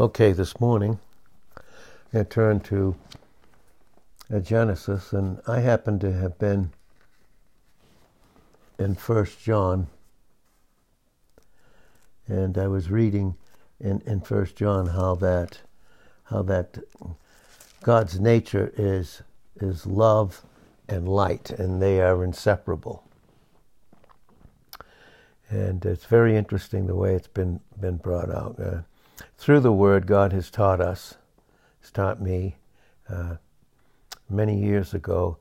Okay, this morning I turned to uh, Genesis, and I happen to have been in First John, and I was reading in in First John how that how that God's nature is is love and light, and they are inseparable. And it's very interesting the way it's been been brought out. Uh, through the Word, God has taught us, has taught me uh, many years ago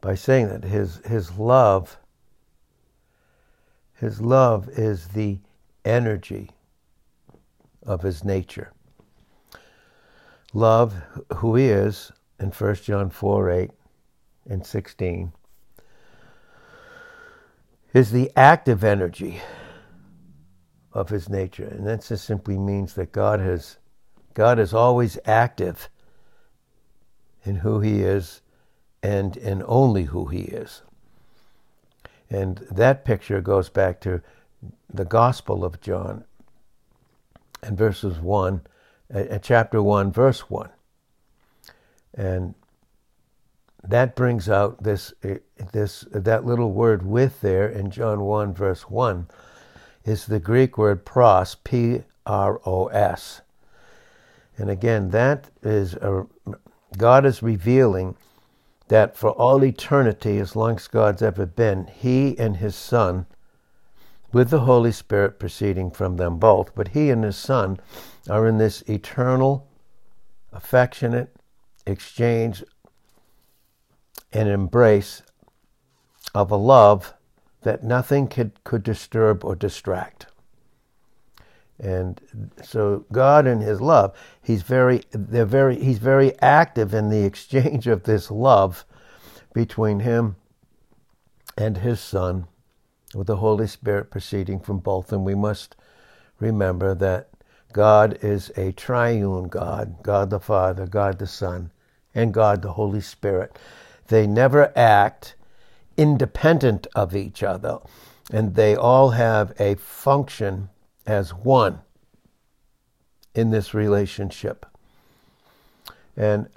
by saying that His His love, His love is the energy of His nature. Love, who He is, in 1 John 4 8 and 16, is the active energy of his nature. And that just simply means that God has God is always active in who he is and in only who he is. And that picture goes back to the Gospel of John and verses 1, uh, chapter 1, verse 1. And that brings out this, uh, this, that little word with there in John 1, verse 1 is the Greek word pros, P R O S. And again, that is a, God is revealing that for all eternity, as long as God's ever been, He and His Son, with the Holy Spirit proceeding from them both, but He and His Son are in this eternal, affectionate exchange and embrace of a love that nothing could, could disturb or distract. And so God in his love, he's very they're very he's very active in the exchange of this love between him and his son with the Holy Spirit proceeding from both. And we must remember that God is a triune God, God the Father, God the Son, and God the Holy Spirit. They never act independent of each other, and they all have a function as one in this relationship. And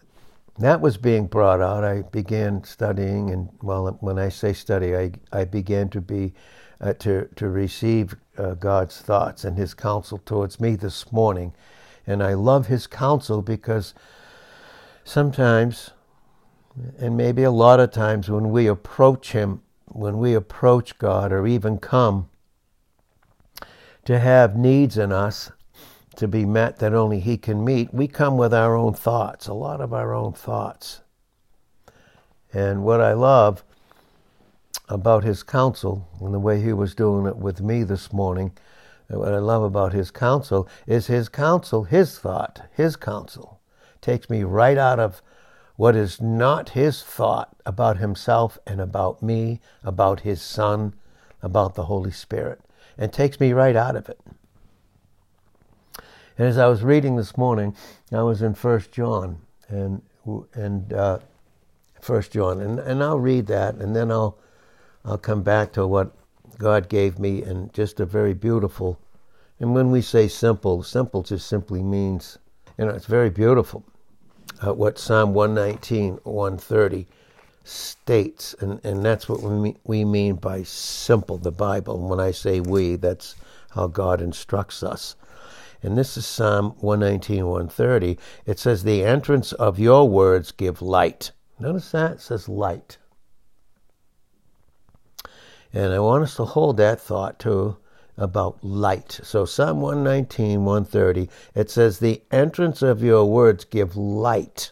that was being brought out. I began studying, and well, when I say study, I, I began to be uh, to to receive uh, God's thoughts and His counsel towards me this morning, and I love His counsel because sometimes and maybe a lot of times when we approach Him, when we approach God, or even come to have needs in us to be met that only He can meet, we come with our own thoughts, a lot of our own thoughts. And what I love about His counsel and the way He was doing it with me this morning, what I love about His counsel is His counsel, His thought, His counsel takes me right out of what is not his thought about himself and about me, about his son, about the Holy Spirit, and takes me right out of it. And as I was reading this morning, I was in First John and and uh, First John, and, and I'll read that, and then I'll I'll come back to what God gave me, and just a very beautiful. And when we say simple, simple just simply means, you know, it's very beautiful uh, what Psalm 119, 130 states, and, and that's what we mean, we mean by simple, the Bible. And when I say we, that's how God instructs us. And this is Psalm 119, 130. It says, The entrance of your words give light. Notice that? It says light. And I want us to hold that thought too about light. So Psalm 119, 130, it says, The entrance of your words give light.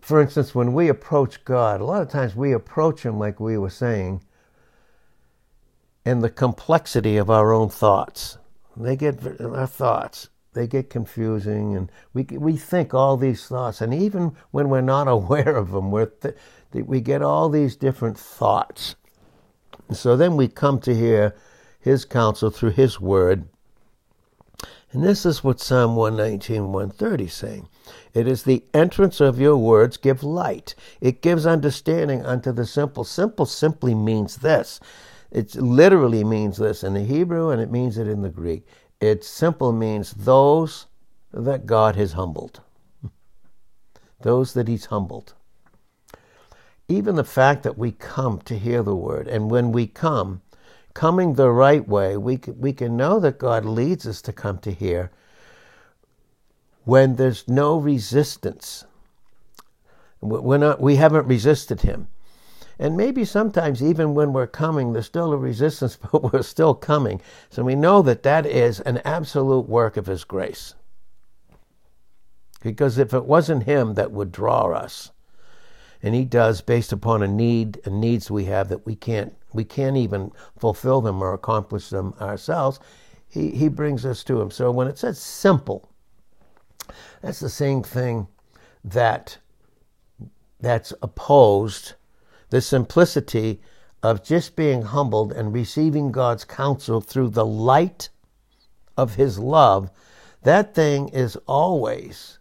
For instance, when we approach God, a lot of times we approach Him like we were saying, in the complexity of our own thoughts. They get our thoughts. They get confusing, and we we think all these thoughts, and even when we're not aware of them, we're th- we get all these different thoughts. So then we come to hear his counsel through his word. And this is what Psalm 119, 130 is saying. It is the entrance of your words give light. It gives understanding unto the simple. Simple simply means this. It literally means this in the Hebrew and it means it in the Greek. It simple means those that God has humbled. Those that He's humbled. Even the fact that we come to hear the word, and when we come, coming the right way, we can, we can know that God leads us to come to hear when there's no resistance. We're not, we haven't resisted Him. And maybe sometimes, even when we're coming, there's still a resistance, but we're still coming. So we know that that is an absolute work of His grace. Because if it wasn't Him that would draw us, and He does based upon a need and needs we have that we can't we can't even fulfill them or accomplish them ourselves, He He brings us to Him. So when it says simple, that's the same thing that that's opposed the simplicity of just being humbled and receiving God's counsel through the light of his love. That thing is always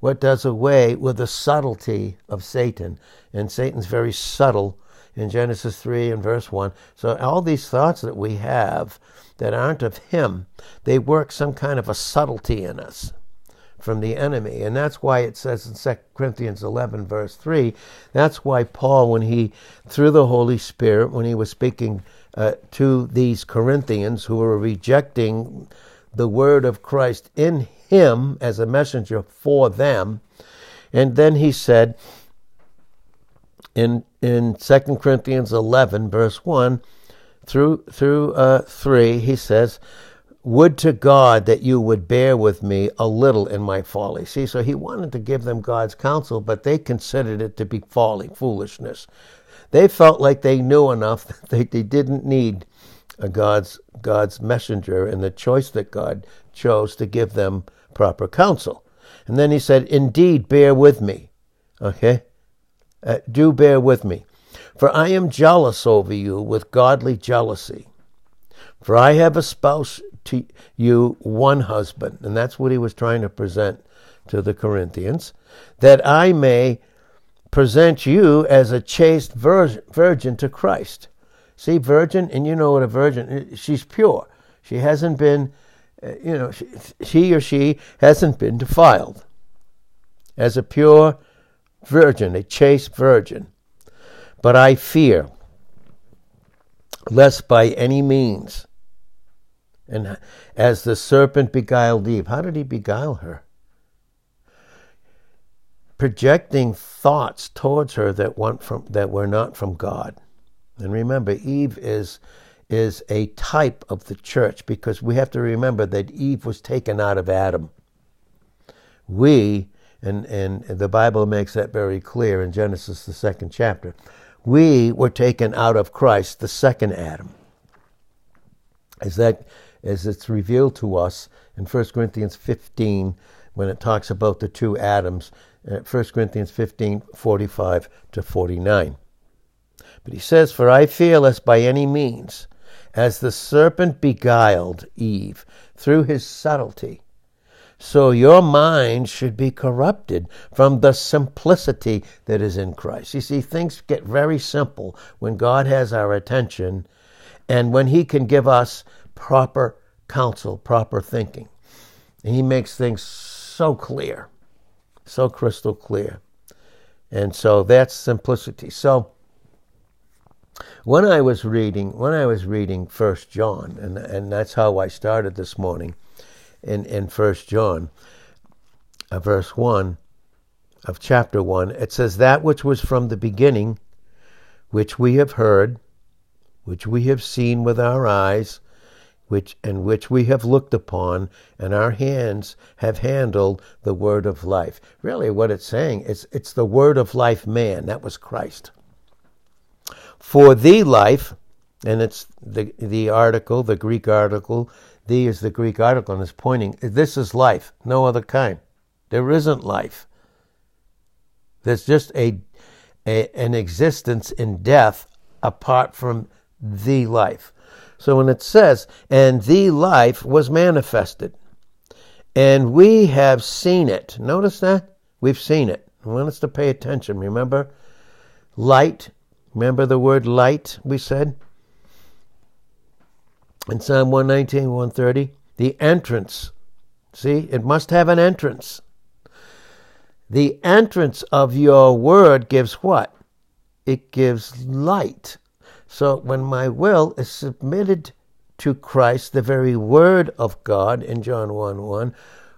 what does away with the subtlety of Satan. And Satan's very subtle in Genesis 3 and verse 1. So all these thoughts that we have that aren't of him, they work some kind of a subtlety in us from the enemy. And that's why it says in 2 Corinthians 11, verse 3, that's why Paul, when he, through the Holy Spirit, when he was speaking uh, to these Corinthians who were rejecting the word of Christ in him as a messenger for them. And then he said in in 2 Corinthians 11 verse 1 through through uh, 3 he says would to God that you would bear with me a little in my folly. See, so he wanted to give them God's counsel, but they considered it to be folly, foolishness. They felt like they knew enough that they, they didn't need a God's God's messenger and the choice that God chose to give them proper counsel. And then he said, Indeed, bear with me. Okay? Uh, do bear with me. For I am jealous over you with godly jealousy. For I have espoused to you one husband. And that's what he was trying to present to the Corinthians. That I may present you as a chaste virgin to Christ. See, virgin, and you know what a virgin, she's pure. She hasn't been uh, you know, he or she hasn't been defiled as a pure virgin, a chaste virgin. But I fear lest by any means, and as the serpent beguiled Eve, how did he beguile her? Projecting thoughts towards her that went from that were not from God. And remember, Eve is is a type of the church because we have to remember that Eve was taken out of Adam. We, and, and the Bible makes that very clear in Genesis, the second chapter, we were taken out of Christ, the second Adam. As, that, as it's revealed to us in 1 Corinthians 15, when it talks about the two Adams, 1 uh, Corinthians 15, 45 to 49. But he says, For I fear lest by any means as the serpent beguiled Eve through his subtlety, so your mind should be corrupted from the simplicity that is in Christ. You see, things get very simple when God has our attention and when He can give us proper counsel, proper thinking. And He makes things so clear, so crystal clear. And so that's simplicity. So, when I was reading, when I was reading First John, and and that's how I started this morning, in in First John, uh, verse one of chapter one, it says that which was from the beginning, which we have heard, which we have seen with our eyes, which and which we have looked upon, and our hands have handled the word of life. Really, what it's saying is it's the word of life man. That was Christ for the life, and it's the the article, the Greek article. The is the Greek article, and it's pointing. This is life, no other kind. There isn't life. There's just a, a an existence in death apart from the life. So when it says, "And the life was manifested," and we have seen it. Notice that we've seen it. I want us to pay attention. Remember, light Remember the word light we said? In Psalm 119, 130? The entrance, See, it must have an entrance. The entrance of your word gives what? It gives light. So when my will is submitted to Christ, the very word of God in John 1 1,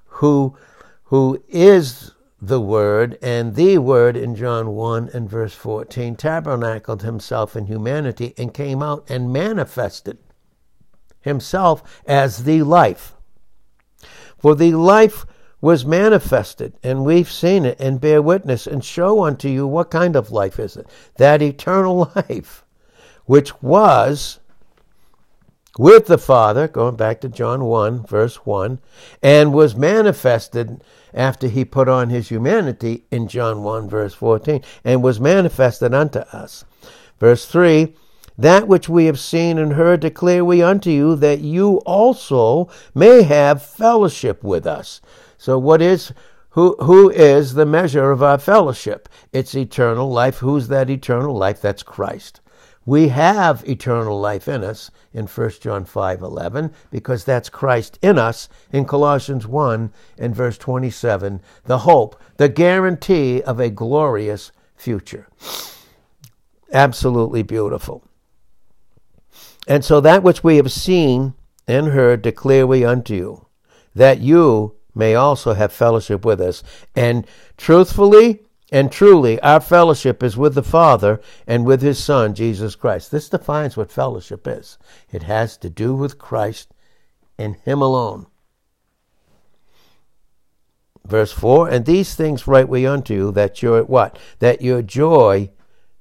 who, who is the Word, and the Word in John 1 and verse 14 tabernacled himself in humanity and came out and manifested himself as the life. For the life was manifested, and we've seen it and bear witness and show unto you what kind of life is it? That eternal life, which was with the Father, going back to John 1, verse 1, and was manifested after he put on his humanity in John 1, verse 14, and was manifested unto us. Verse 3 That which we have seen and heard declare we unto you, that you also may have fellowship with us. So, what is who, who is the measure of our fellowship? It's eternal life. Who's that eternal life? That's Christ. We have eternal life in us in 1 John 5:11 because that's Christ in us in Colossians 1 and verse 27, the hope, the guarantee of a glorious future. Absolutely beautiful. And so that which we have seen and heard declare we unto you, that you may also have fellowship with us. And truthfully, and truly, our fellowship is with the Father and with His Son, Jesus Christ. This defines what fellowship is it has to do with Christ and Him alone. Verse 4 And these things write we unto you, that your what? That your joy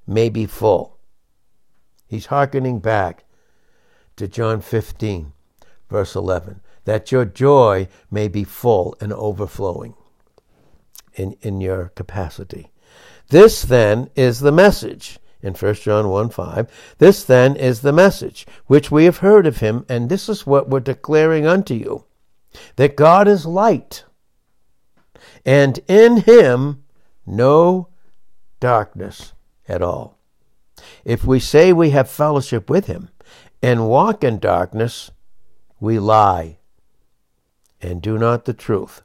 may be full. He's hearkening back to John 15, verse 11. That your joy may be full and overflowing in, in your capacity. This then is the message in 1 John 1 5. This then is the message which we have heard of him, and this is what we're declaring unto you that God is light, and in him no darkness at all. If we say we have fellowship with him and walk in darkness, we lie and do not the truth.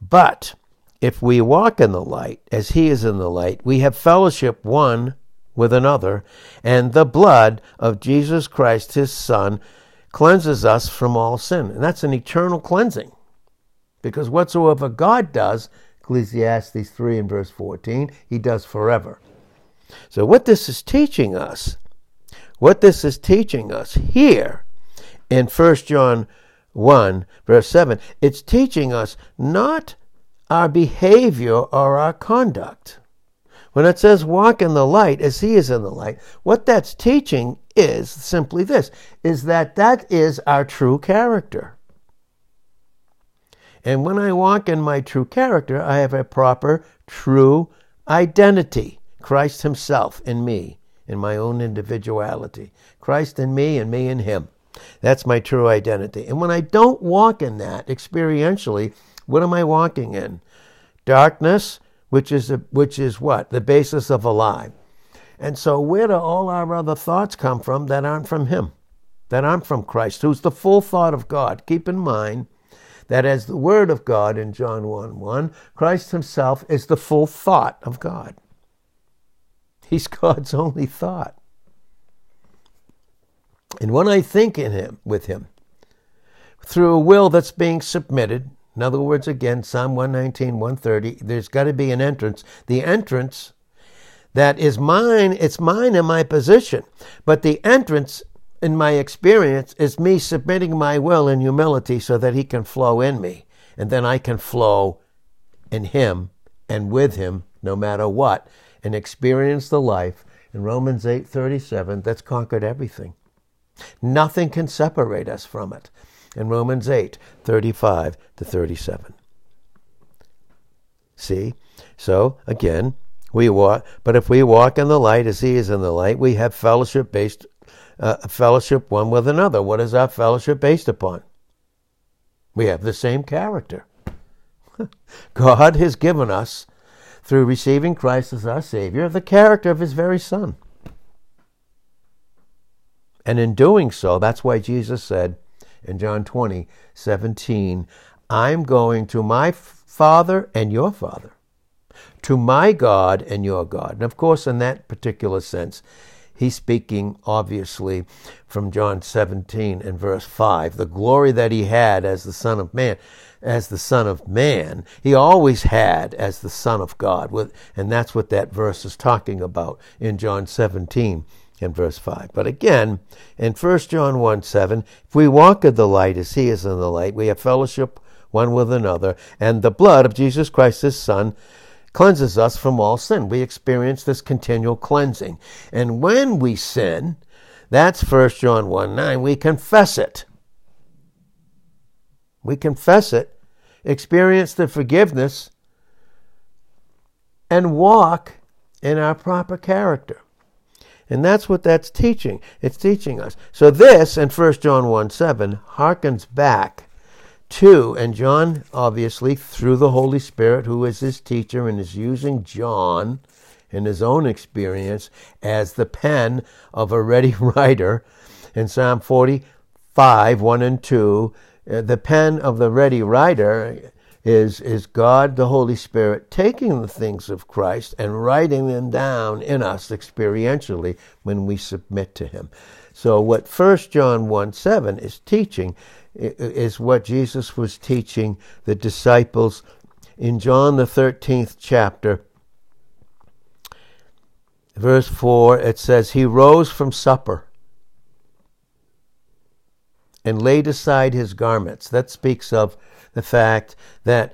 But if we walk in the light, as he is in the light, we have fellowship one with another, and the blood of Jesus Christ, his Son, cleanses us from all sin. And that's an eternal cleansing. Because whatsoever God does, Ecclesiastes 3 and verse 14, he does forever. So, what this is teaching us, what this is teaching us here in 1 John 1, verse 7, it's teaching us not our behavior or our conduct. When it says walk in the light as he is in the light, what that's teaching is simply this is that that is our true character. And when I walk in my true character, I have a proper true identity. Christ himself in me, in my own individuality. Christ in me and me in him. That's my true identity. And when I don't walk in that experientially, what am I walking in? Darkness, which is, a, which is what? The basis of a lie. And so, where do all our other thoughts come from that aren't from Him, that aren't from Christ, who's the full thought of God? Keep in mind that as the Word of God in John 1 1, Christ Himself is the full thought of God. He's God's only thought. And when I think in Him, with Him, through a will that's being submitted in other words, again, Psalm 119, 130, there's got to be an entrance. The entrance that is mine, it's mine in my position. But the entrance in my experience is me submitting my will in humility so that he can flow in me. And then I can flow in him and with him no matter what and experience the life in Romans 8:37 that's conquered everything. Nothing can separate us from it in Romans 8 35 to 37. See? So, again, we walk, but if we walk in the light as He is in the light, we have fellowship based, uh, fellowship one with another. What is our fellowship based upon? We have the same character. God has given us, through receiving Christ as our Savior, the character of His very Son. And in doing so, that's why Jesus said, in John 20, 17, I'm going to my Father and your Father, to my God and your God. And of course, in that particular sense, he's speaking obviously from John 17 and verse 5, the glory that he had as the Son of Man as the Son of Man. He always had as the Son of God. And that's what that verse is talking about in John 17 and verse 5. But again, in 1 John 1 7, if we walk in the light as he is in the light, we have fellowship one with another, and the blood of Jesus Christ, his Son, cleanses us from all sin. We experience this continual cleansing. And when we sin, that's 1 John 1 9, we confess it. We confess it, experience the forgiveness, and walk in our proper character. And that's what that's teaching. It's teaching us. So this in 1 John 1 7 harkens back to, and John, obviously, through the Holy Spirit, who is his teacher and is using John in his own experience as the pen of a ready writer. In Psalm 45 1 and 2, uh, the pen of the ready writer is, is God, the Holy Spirit, taking the things of Christ and writing them down in us experientially when we submit to Him. So, what 1 John 1 7 is teaching is what Jesus was teaching the disciples in John, the 13th chapter. Verse 4, it says, He rose from supper and laid aside his garments. That speaks of the fact that,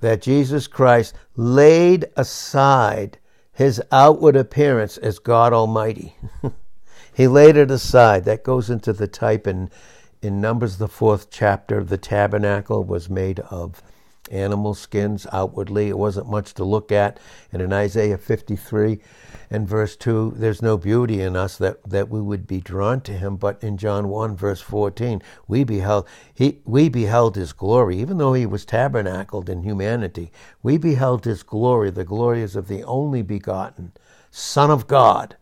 that Jesus Christ laid aside his outward appearance as God Almighty. he laid it aside. That goes into the type in, in Numbers, the fourth chapter. The tabernacle was made of animal skins outwardly. It wasn't much to look at. And in Isaiah 53 and verse 2, there's no beauty in us that, that we would be drawn to him. But in John 1, verse 14, we beheld, he, we beheld his glory, even though he was tabernacled in humanity. We beheld his glory. The glory is of the only begotten Son of God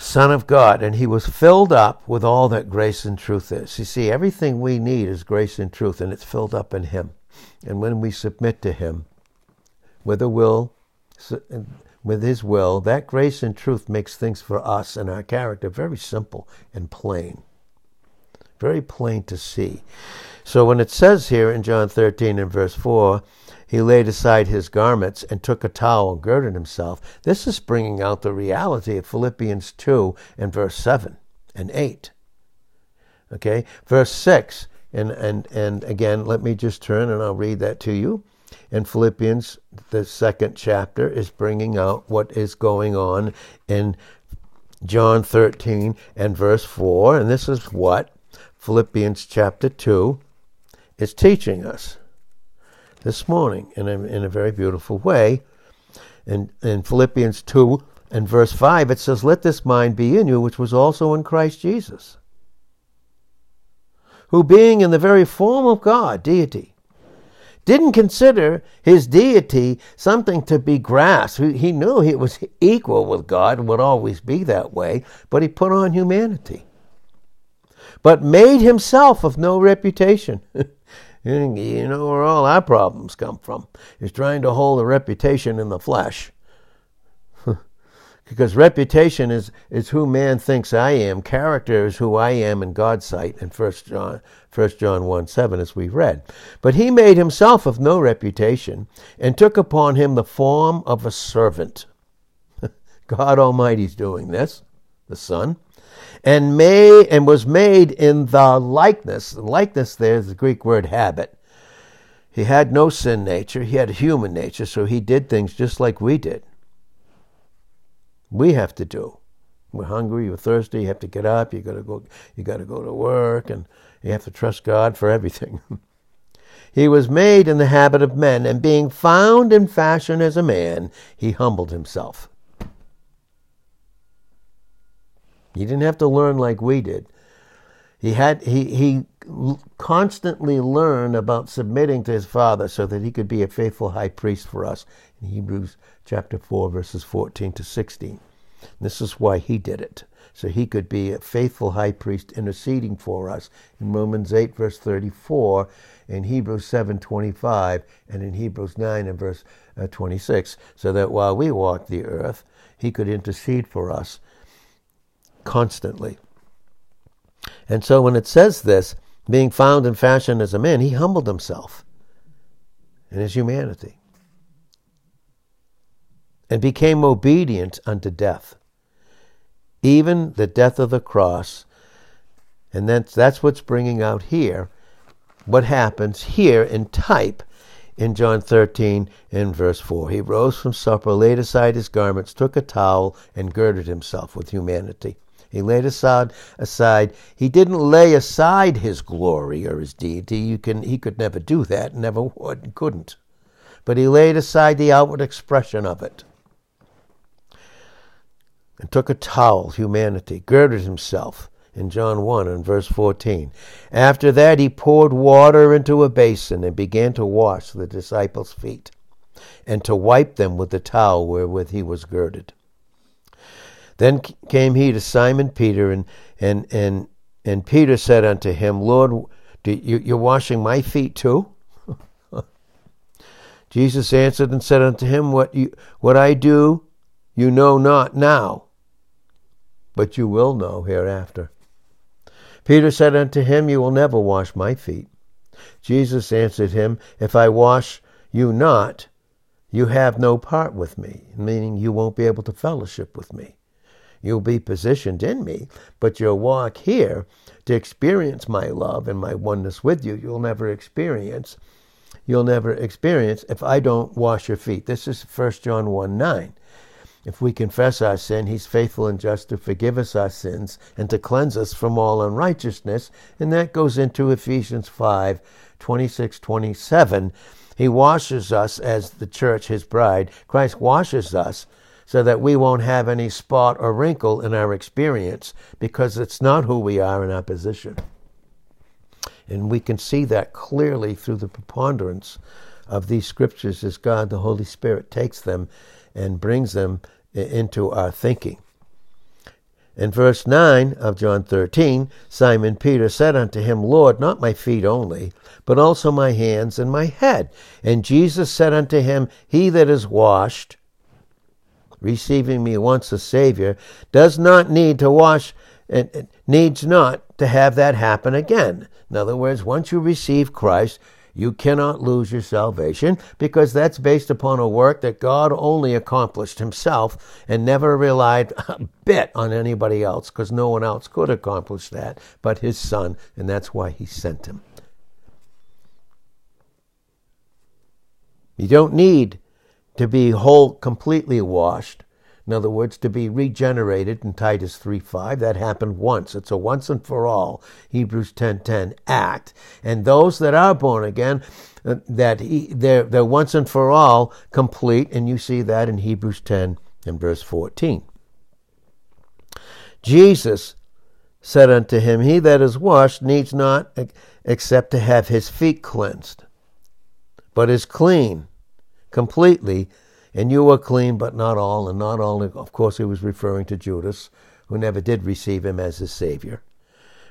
Son of God, and he was filled up with all that grace and truth is. You see, everything we need is grace and truth, and it's filled up in him. And when we submit to him with a will, with his will, that grace and truth makes things for us and our character very simple and plain. Very plain to see. So when it says here in John 13 and verse 4, he laid aside his garments and took a towel and girded himself. This is bringing out the reality of Philippians 2 and verse 7 and 8. Okay, verse 6, and, and, and again, let me just turn and I'll read that to you. In Philippians, the second chapter is bringing out what is going on in John 13 and verse 4. And this is what Philippians chapter 2 is teaching us this morning in a, in a very beautiful way. In, in Philippians 2 and verse 5, it says, Let this mind be in you, which was also in Christ Jesus, who being in the very form of God, deity, didn't consider his deity something to be grasped. He knew he was equal with God and would always be that way, but he put on humanity. But made himself of no reputation. You know where all our problems come from, is trying to hold a reputation in the flesh. because reputation is, is who man thinks I am. Character is who I am in God's sight in 1 John, 1 John 1 7, as we've read. But he made himself of no reputation and took upon him the form of a servant. God Almighty's doing this, the Son and made and was made in the likeness. Likeness there is the Greek word habit. He had no sin nature. He had a human nature, so he did things just like we did. We have to do. We're hungry, you're thirsty, you have to get up, you gotta go you gotta go to work, and you have to trust God for everything. he was made in the habit of men, and being found in fashion as a man, he humbled himself He didn't have to learn like we did. He had he he constantly learned about submitting to his father so that he could be a faithful high priest for us in Hebrews chapter 4 verses 14 to 16. This is why he did it. So he could be a faithful high priest interceding for us in Romans 8, verse 34, in Hebrews 7, 25, and in Hebrews 9 and verse uh, 26, so that while we walk the earth, he could intercede for us constantly. And so when it says this, being found in fashion as a man, he humbled himself in his humanity and became obedient unto death, even the death of the cross. And that's, that's what's bringing out here what happens here in type in John 13 in verse 4. He rose from supper, laid aside his garments, took a towel, and girded himself with humanity. He laid aside, aside. He didn't lay aside his glory or his deity. You can, he could never do that, never would, and couldn't. But he laid aside the outward expression of it and took a towel, humanity, girded himself in John 1 and verse 14. After that, he poured water into a basin and began to wash the disciples' feet and to wipe them with the towel wherewith he was girded. Then came he to Simon Peter, and, and, and, and Peter said unto him, Lord, do you, you're washing my feet too? Jesus answered and said unto him, What, you, what I do you know not now, but you will know hereafter. Peter said unto him, You will never wash my feet. Jesus answered him, If I wash you not, you have no part with me, meaning you won't be able to fellowship with me. You'll be positioned in me, but your walk here to experience my love and my oneness with you, you'll never experience. You'll never experience if I don't wash your feet. This is 1 John 1 9. If we confess our sin, he's faithful and just to forgive us our sins and to cleanse us from all unrighteousness. And that goes into Ephesians 5 26 27. He washes us as the church, his bride. Christ washes us so that we won't have any spot or wrinkle in our experience because it's not who we are in our position. And we can see that clearly through the preponderance of these scriptures as God, the Holy Spirit, takes them and brings them into our thinking. In verse 9 of John 13, Simon Peter said unto him, Lord, not my feet only, but also my hands and my head. And Jesus said unto him, He that is washed receiving me once a Savior, does not need to wash, and needs not to have that happen again. In other words, once you receive Christ, you cannot lose your salvation because that's based upon a work that God only accomplished himself and never relied a bit on anybody else because no one else could accomplish that but his son, and that's why he sent him. You don't need to be whole, completely washed. In other words, to be regenerated in Titus 3.5, that happened once. It's a once and for all, Hebrews 10.10 act. And those that are born again, uh, that he, they're, they're once and for all complete, and you see that in Hebrews 10 and verse 14. Jesus said unto him, He that is washed needs not except to have his feet cleansed, but is clean completely, and you are clean, but not all, and not all. Of course, he was referring to Judas, who never did receive him as his Savior.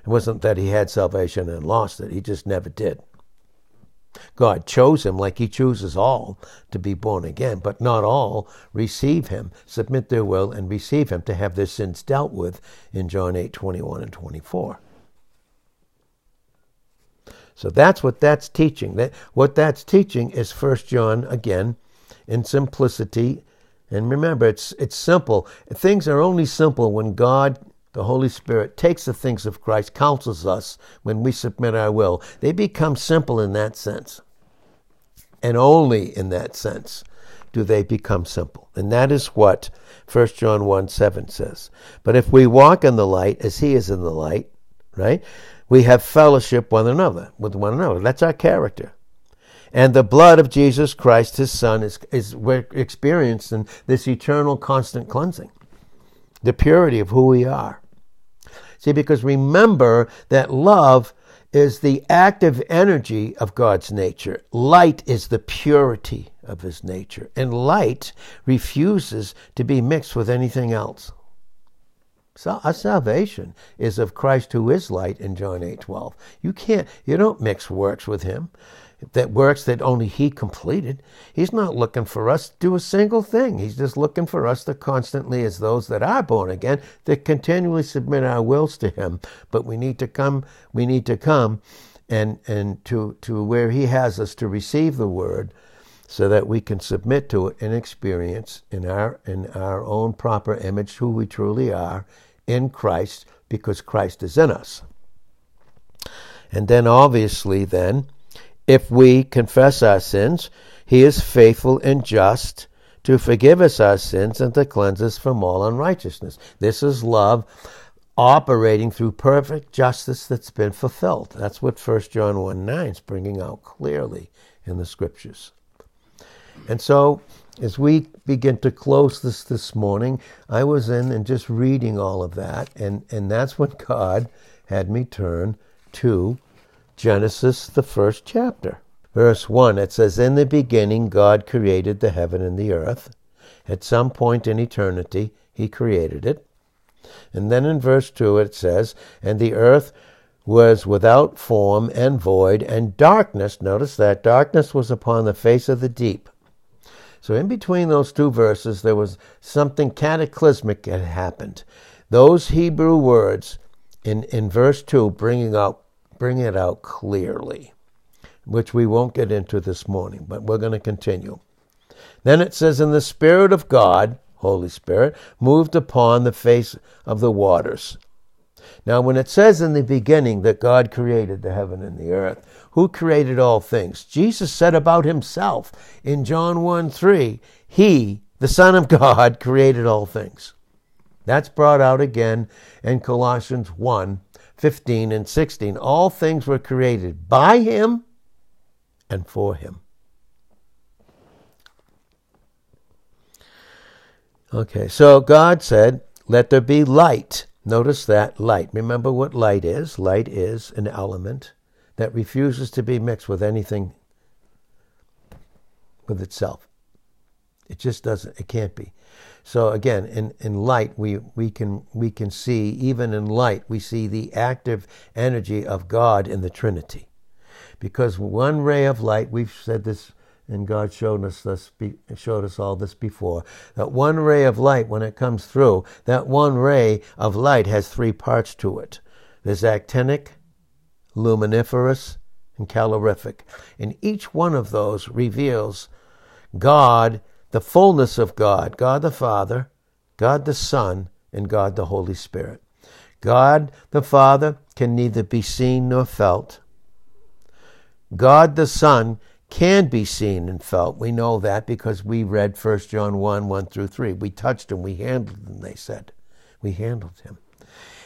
It wasn't that he had salvation and lost it, he just never did. God chose him like he chooses all to be born again, but not all receive him, submit their will, and receive him to have their sins dealt with in John 8 21 and 24. So that's what that's teaching. That what that's teaching is First John again in simplicity. And remember, it's it's simple. Things are only simple when God, the Holy Spirit, takes the things of Christ, counsels us when we submit our will. They become simple in that sense. And only in that sense do they become simple. And that is what 1 John 1 7 says. But if we walk in the light as he is in the light, right? We have fellowship one another with one another. That's our character. And the blood of Jesus Christ, his son, is, is we're experiencing this eternal constant cleansing. The purity of who we are. See, because remember that love is the active energy of God's nature. Light is the purity of his nature. And light refuses to be mixed with anything else. So our salvation is of Christ who is light in John 8 12. You can't, you don't mix works with him. That works that only he completed. He's not looking for us to do a single thing. He's just looking for us to constantly, as those that are born again, to continually submit our wills to him. But we need to come, we need to come and, and to, to where he has us to receive the word so that we can submit to it and experience in our in our own proper image who we truly are in Christ because Christ is in us. And then obviously then if we confess our sins, he is faithful and just to forgive us our sins and to cleanse us from all unrighteousness. This is love operating through perfect justice that's been fulfilled. That's what 1 John 1 9 is bringing out clearly in the scriptures. And so, as we begin to close this this morning, I was in and just reading all of that, and, and that's when God had me turn to Genesis, the first chapter. Verse 1, it says, In the beginning, God created the heaven and the earth. At some point in eternity, He created it. And then in verse 2, it says, And the earth was without form and void, and darkness, notice that, darkness was upon the face of the deep. So in between those two verses, there was something cataclysmic had happened. Those Hebrew words in, in verse 2 bringing out bring it out clearly, which we won't get into this morning, but we're going to continue. Then it says, And the Spirit of God, Holy Spirit, moved upon the face of the waters. Now, when it says in the beginning that God created the heaven and the earth, who created all things? Jesus said about himself in John 1 3, He, the Son of God, created all things. That's brought out again in Colossians 1 15 and 16. All things were created by him and for him. Okay, so God said, Let there be light. Notice that light. Remember what light is? Light is an element that refuses to be mixed with anything with itself. It just doesn't, it can't be. So again, in, in light, we, we, can, we can see, even in light, we see the active energy of God in the Trinity. Because one ray of light, we've said this, and God showed us this, showed us all this before, that one ray of light, when it comes through, that one ray of light has three parts to it. There's actinic, luminiferous, and calorific. And each one of those reveals God the fullness of God, God the Father, God the Son, and God the Holy Spirit. God the Father can neither be seen nor felt. God the Son can be seen and felt. We know that because we read 1 John 1 1 through 3. We touched him, we handled him, they said. We handled him.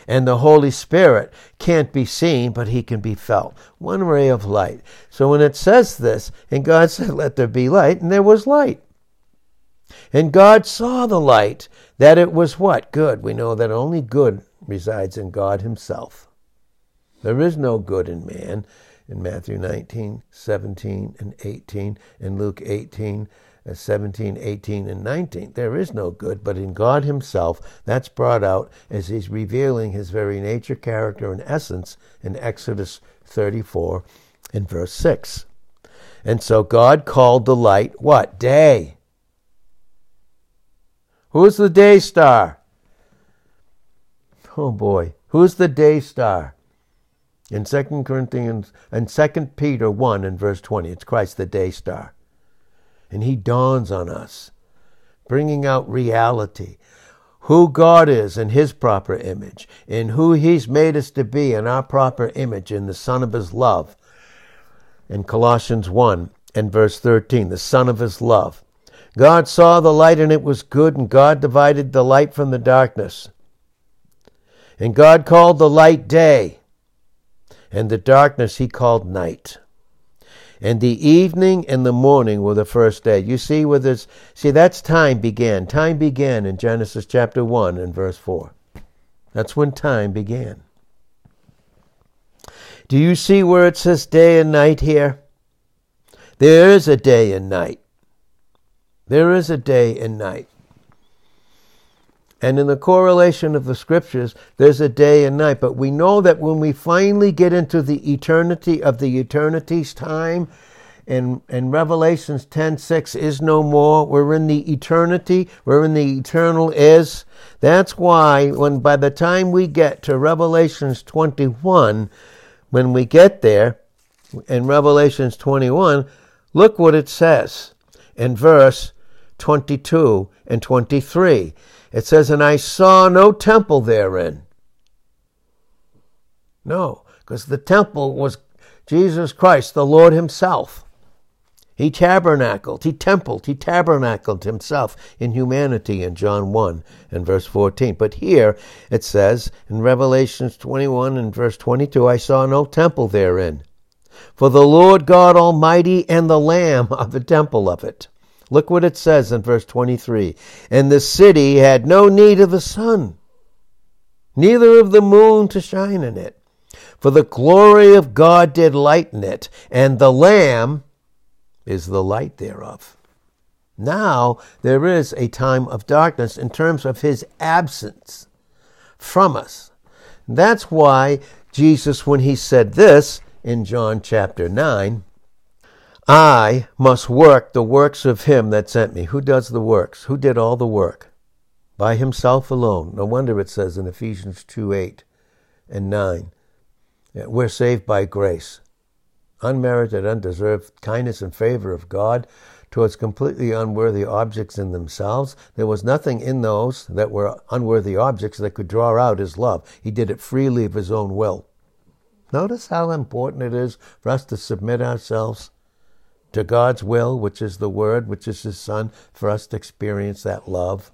And the Holy Spirit can't be seen, but he can be felt. One ray of light. So when it says this, and God said, Let there be light, and there was light. And God saw the light, that it was what? Good. We know that only good resides in God Himself. There is no good in man in Matthew 19, 17, and 18, in Luke 18, uh, 17, 18, and 19. There is no good, but in God Himself, that's brought out as He's revealing His very nature, character, and essence in Exodus 34 in verse 6. And so God called the light what? Day. Who's the day star? Oh boy, who's the day star? In 2 Corinthians and 2 Peter 1 and verse 20, it's Christ the day star. And he dawns on us, bringing out reality, who God is in his proper image, in who he's made us to be in our proper image in the Son of his love. In Colossians 1 and verse 13, the Son of his love. God saw the light and it was good, and God divided the light from the darkness. And God called the light day, and the darkness he called night. And the evening and the morning were the first day. You see where this see that's time began. Time began in Genesis chapter 1 and verse 4. That's when time began. Do you see where it says day and night here? There is a day and night. There is a day and night. And in the correlation of the scriptures, there's a day and night. But we know that when we finally get into the eternity of the eternity's time, and, and Revelations 10 6 is no more. We're in the eternity. We're in the eternal is. That's why when by the time we get to Revelations 21, when we get there in Revelations 21, look what it says in verse 22 and 23. It says, And I saw no temple therein. No, because the temple was Jesus Christ, the Lord Himself. He tabernacled, he templed, he tabernacled himself in humanity in John 1 and verse 14. But here it says in Revelations 21 and verse 22, I saw no temple therein. For the Lord God Almighty and the Lamb are the temple of it. Look what it says in verse 23 And the city had no need of the sun, neither of the moon to shine in it. For the glory of God did lighten it, and the Lamb is the light thereof. Now there is a time of darkness in terms of his absence from us. That's why Jesus, when he said this in John chapter 9, I must work the works of him that sent me. Who does the works? Who did all the work? By himself alone. No wonder it says in Ephesians 2 8 and 9, we're saved by grace. Unmerited, undeserved kindness and favor of God towards completely unworthy objects in themselves. There was nothing in those that were unworthy objects that could draw out his love. He did it freely of his own will. Notice how important it is for us to submit ourselves to God's will, which is the Word, which is His Son, for us to experience that love.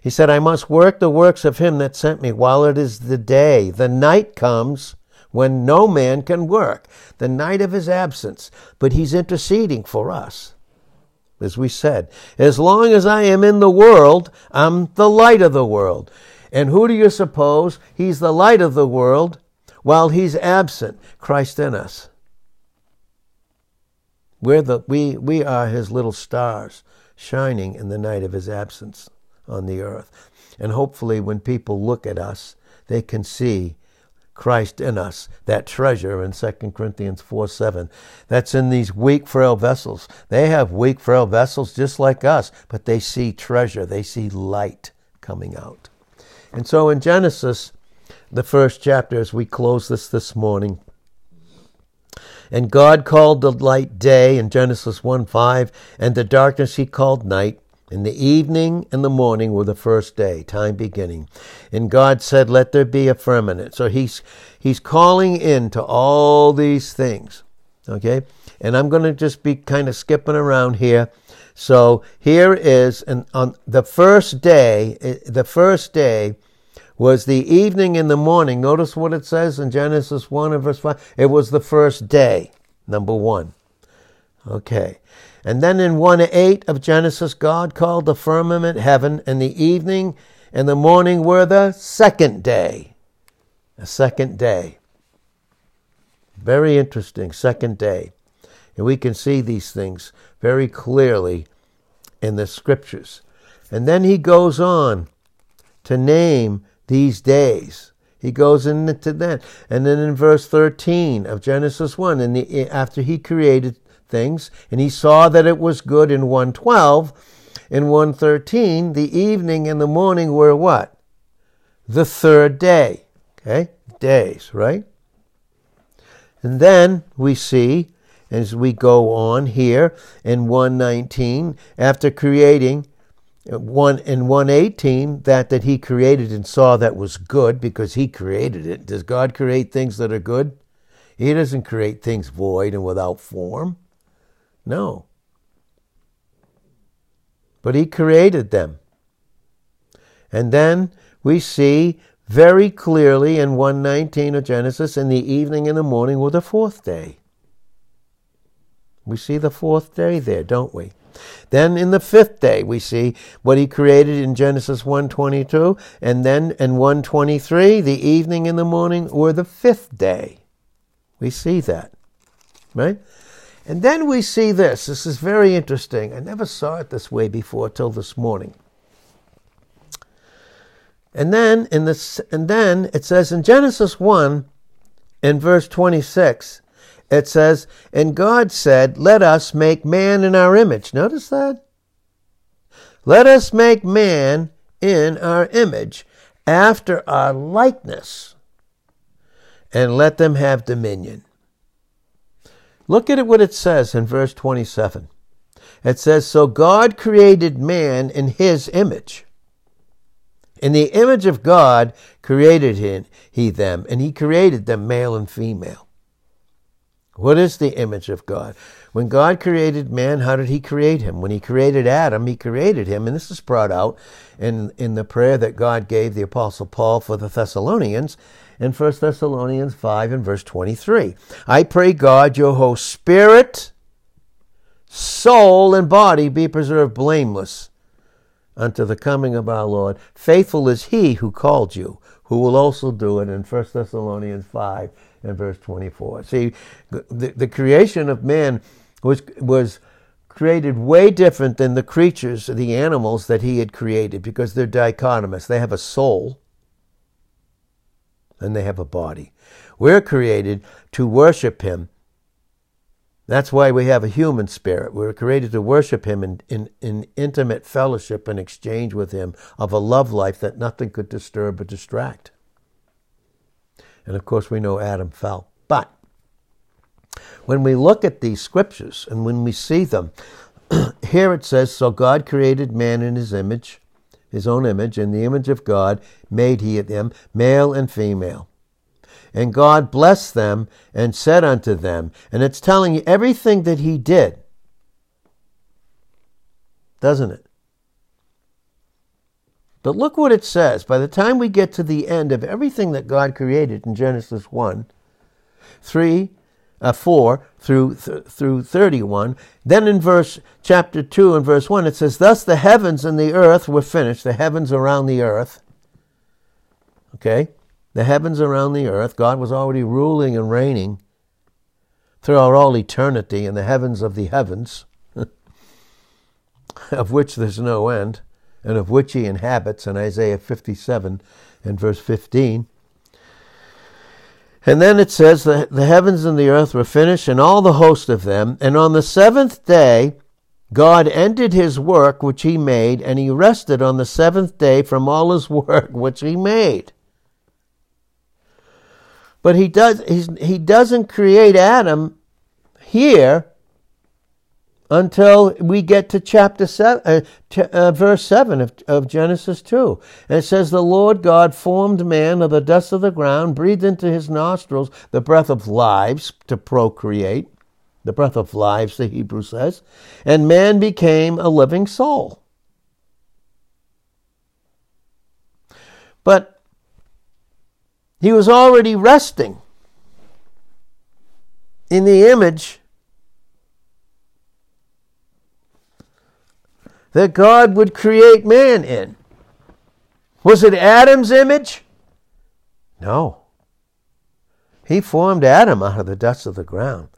He said, I must work the works of Him that sent me while it is the day. The night comes when no man can work, the night of His absence, but He's interceding for us. As we said, as long as I am in the world, I'm the light of the world. And who do you suppose? He's the light of the world while He's absent, Christ in us. We're the, we, we are his little stars shining in the night of his absence on the earth. And hopefully, when people look at us, they can see Christ in us, that treasure in 2 Corinthians 4 7. That's in these weak, frail vessels. They have weak, frail vessels just like us, but they see treasure, they see light coming out. And so in Genesis, the first chapter, as we close this this morning, and God called the light day in Genesis 1 5, and the darkness he called night. And the evening and the morning were the first day, time beginning. And God said, Let there be a firmament. So he's he's calling in to all these things. Okay? And I'm going to just be kind of skipping around here. So here is and on the first day, eh, the first day was the evening and the morning. Notice what it says in Genesis 1 and verse 5. It was the first day, number one. Okay. And then in 1 8 of Genesis, God called the firmament heaven, and the evening and the morning were the second day. A second day. Very interesting, second day. And we can see these things very clearly in the scriptures. And then he goes on to name these days. He goes into that. And then in verse 13 of Genesis 1, and the, after he created things, and he saw that it was good in 112, in 113, the evening and the morning were what? The third day. Okay? Days, right? And then we see, as we go on here in 119, after creating one in 118 that that he created and saw that was good because he created it. Does god create things that are good? He doesn't create things void and without form. No. But he created them. And then we see very clearly in 119 of genesis in the evening and the morning were the fourth day. We see the fourth day there don't we then in the fifth day we see what he created in Genesis 1:22 and then in 123 the evening and the morning were the fifth day. We see that. Right? And then we see this. This is very interesting. I never saw it this way before till this morning. And then in this and then it says in Genesis 1 in verse 26 it says and God said let us make man in our image. Notice that? Let us make man in our image after our likeness and let them have dominion. Look at what it says in verse 27. It says, So God created man in his image. In the image of God created he, he them, and he created them male and female. What is the image of God? When God created man, how did he create him? When he created Adam, he created him, and this is brought out in, in the prayer that God gave the Apostle Paul for the Thessalonians in 1 Thessalonians 5 and verse 23. I pray God your whole spirit, soul, and body be preserved blameless unto the coming of our Lord. Faithful is he who called you, who will also do it in 1 Thessalonians 5 and verse 24. See, the, the creation of man was, was created way different than the creatures, the animals that he had created, because they're dichotomous. They have a soul and they have a body. We're created to worship him that's why we have a human spirit. We're created to worship Him in, in, in, intimate fellowship and exchange with Him of a love life that nothing could disturb or distract. And of course, we know Adam fell. But when we look at these scriptures and when we see them, here it says, So God created man in His image, His own image, in the image of God made He them, male and female. And God blessed them and said unto them, and it's telling you everything that he did. Doesn't it? But look what it says. By the time we get to the end of everything that God created in Genesis 1, 3, uh, 4 through, th- through 31, then in verse chapter 2 and verse 1, it says, Thus the heavens and the earth were finished, the heavens around the earth. Okay? the heavens around the earth. God was already ruling and reigning throughout all eternity in the heavens of the heavens, of which there's no end, and of which he inhabits in Isaiah 57 and verse 15. And then it says, the, the heavens and the earth were finished, and all the host of them. And on the seventh day, God ended his work which he made, and he rested on the seventh day from all his work which he made. But he does he doesn't create Adam here until we get to chapter seven, uh, ch- uh, verse seven of, of Genesis two, and it says, "The Lord God formed man of the dust of the ground, breathed into his nostrils the breath of lives to procreate." The breath of lives, the Hebrew says, and man became a living soul. But he was already resting in the image that God would create man in. Was it Adam's image? No. He formed Adam out of the dust of the ground.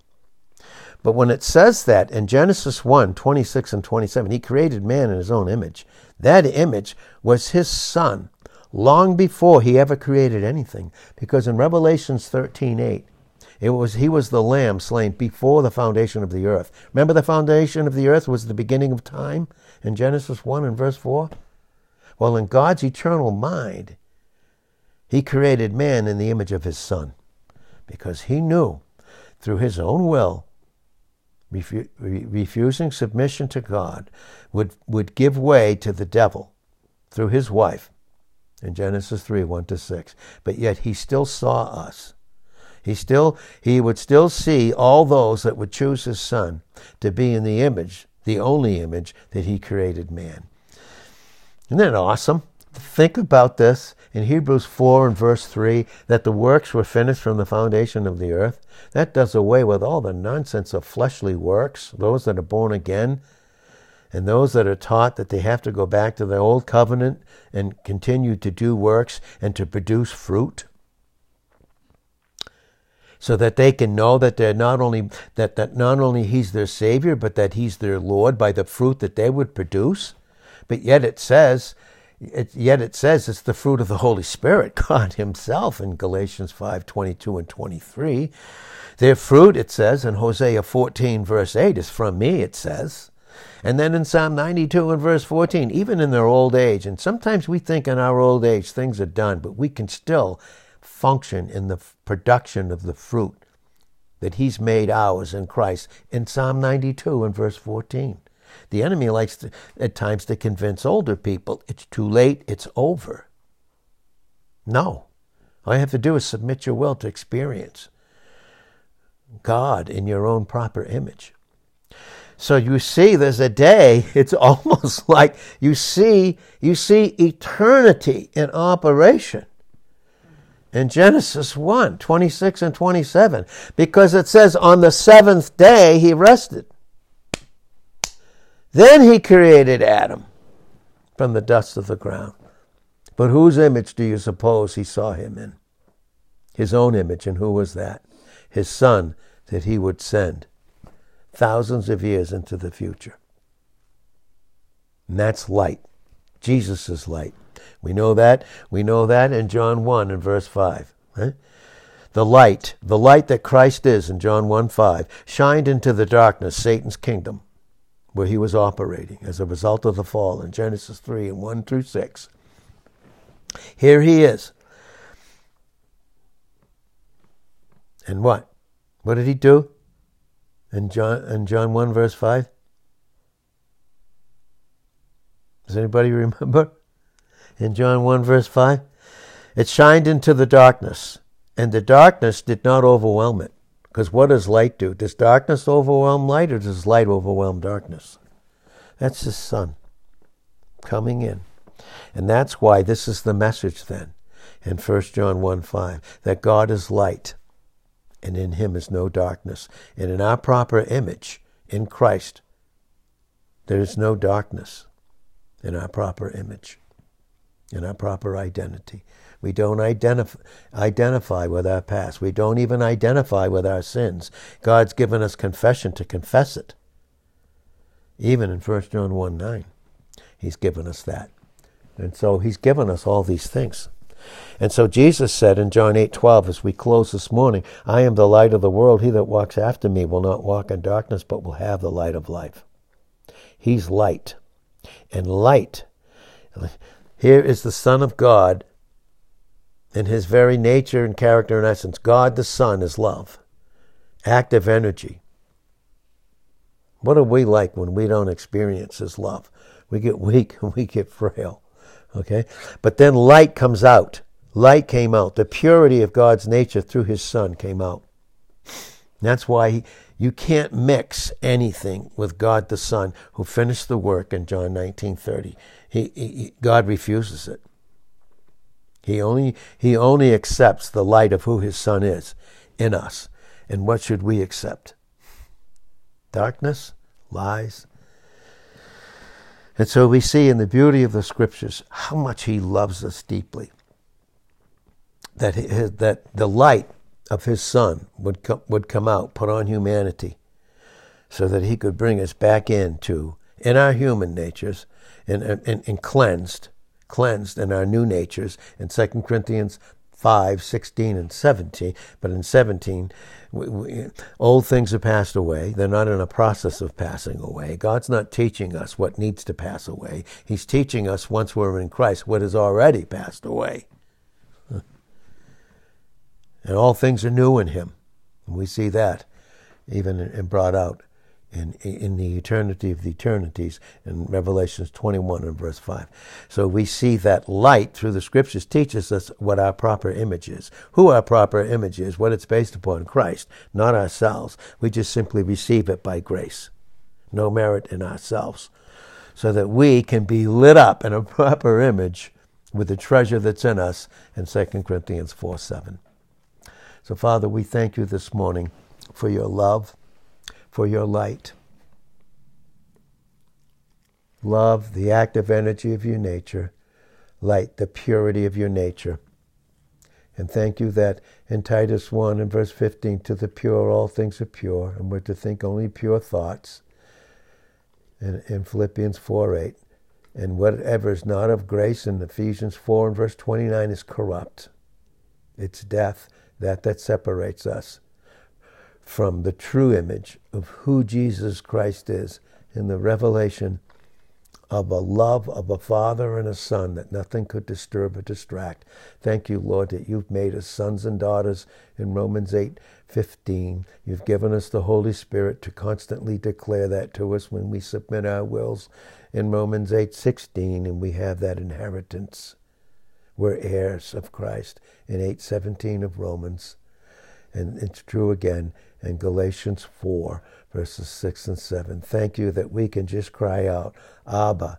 But when it says that in Genesis 1 26 and 27, he created man in his own image, that image was his son long before he ever created anything. Because in Revelations 13 8, it was he was the lamb slain before the foundation of the earth. Remember the foundation of the earth was the beginning of time in Genesis 1 and verse 4? Well, in God's eternal mind, he created man in the image of his son because he knew through his own will refu- refusing submission to God would, would give way to the devil through his wife in Genesis 3 1 to 6. But yet he still saw us. He still he would still see all those that would choose his son to be in the image, the only image that he created man. Isn't that awesome? Think about this in Hebrews 4 and verse 3 that the works were finished from the foundation of the earth. That does away with all the nonsense of fleshly works, those that are born again and those that are taught that they have to go back to the old covenant and continue to do works and to produce fruit so that they can know that they're not only that, that not only he's their savior but that he's their lord by the fruit that they would produce but yet it says it, yet it says it's the fruit of the Holy Spirit, God Himself, in Galatians 5 22 and 23. Their fruit, it says in Hosea 14, verse 8, is from me, it says. And then in Psalm 92 and verse 14, even in their old age, and sometimes we think in our old age things are done, but we can still function in the production of the fruit that He's made ours in Christ in Psalm 92 and verse 14. The enemy likes to, at times to convince older people it's too late, it's over. No. All you have to do is submit your will to experience God in your own proper image. So you see, there's a day, it's almost like you see, you see eternity in operation in Genesis 1 26 and 27, because it says, On the seventh day he rested. Then he created Adam from the dust of the ground. But whose image do you suppose he saw him in? His own image. And who was that? His son that he would send thousands of years into the future. And that's light. Jesus is light. We know that. We know that in John 1 and verse 5. The light, the light that Christ is in John 1 5, shined into the darkness, Satan's kingdom where he was operating as a result of the fall in Genesis 3 and 1 through 6. Here he is. And what? What did he do? In John, in John 1, verse 5? Does anybody remember? In John 1, verse 5? It shined into the darkness, and the darkness did not overwhelm it. Because what does light do? Does darkness overwhelm light or does light overwhelm darkness? That's the sun coming in. And that's why this is the message then in 1 John 1 5 that God is light and in him is no darkness. And in our proper image in Christ, there is no darkness in our proper image, in our proper identity. We don't identify, identify with our past. We don't even identify with our sins. God's given us confession to confess it. Even in 1 John 1 9, He's given us that. And so He's given us all these things. And so Jesus said in John 8 12, as we close this morning, I am the light of the world. He that walks after me will not walk in darkness, but will have the light of life. He's light. And light, here is the Son of God in his very nature and character and essence. God the Son is love, active energy. What are we like when we don't experience his love? We get weak and we get frail. Okay? But then light comes out. Light came out. The purity of God's nature through his Son came out. That's why you can't mix anything with God the Son, who finished the work in John 19:30. He, he, God refuses it. He only, he only accepts the light of who his son is in us. And what should we accept? Darkness, lies. And so we see in the beauty of the scriptures how much he loves us deeply. That, that the light of his son would come, would come out, put on humanity, so that he could bring us back into, in our human natures, and, and, and cleansed cleansed in our new natures in 2 Corinthians 5, 16, and 17. But in 17, we, we, old things have passed away. They're not in a process of passing away. God's not teaching us what needs to pass away. He's teaching us, once we're in Christ, what has already passed away. And all things are new in Him. And we see that even brought out in, in the eternity of the eternities in Revelations 21 and verse 5. So we see that light through the scriptures teaches us what our proper image is, who our proper image is, what it's based upon Christ, not ourselves. We just simply receive it by grace, no merit in ourselves, so that we can be lit up in a proper image with the treasure that's in us in 2 Corinthians 4 7. So, Father, we thank you this morning for your love for your light. Love, the active energy of your nature. Light, the purity of your nature. And thank you that in Titus 1 and verse 15, to the pure all things are pure, and we're to think only pure thoughts. And in Philippians 4 8, And whatever is not of grace in Ephesians 4 and verse 29 is corrupt. It's death, that that separates us from the true image of who Jesus Christ is in the revelation of a love of a father and a son that nothing could disturb or distract. Thank you, Lord, that you've made us sons and daughters in Romans 8 15. You've given us the Holy Spirit to constantly declare that to us when we submit our wills in Romans 8 16, and we have that inheritance. We're heirs of Christ in 8:17 of Romans. And it's true again in Galatians 4, verses 6 and 7. Thank you that we can just cry out, Abba,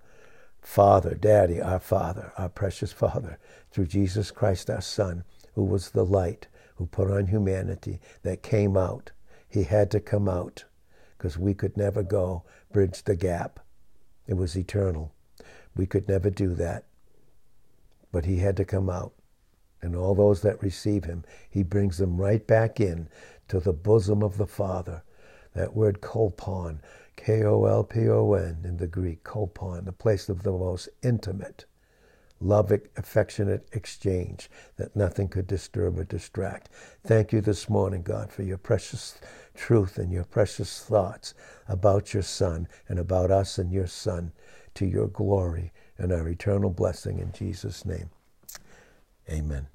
Father, Daddy, our Father, our precious Father, through Jesus Christ, our Son, who was the light, who put on humanity, that came out. He had to come out because we could never go bridge the gap. It was eternal. We could never do that. But he had to come out and all those that receive him, he brings them right back in to the bosom of the Father. That word kolpon, K O L P O N in the Greek, kolpon, the place of the most intimate, loving, affectionate exchange that nothing could disturb or distract. Thank you this morning, God, for your precious truth and your precious thoughts about your Son and about us and your Son to your glory and our eternal blessing in Jesus' name. Amen.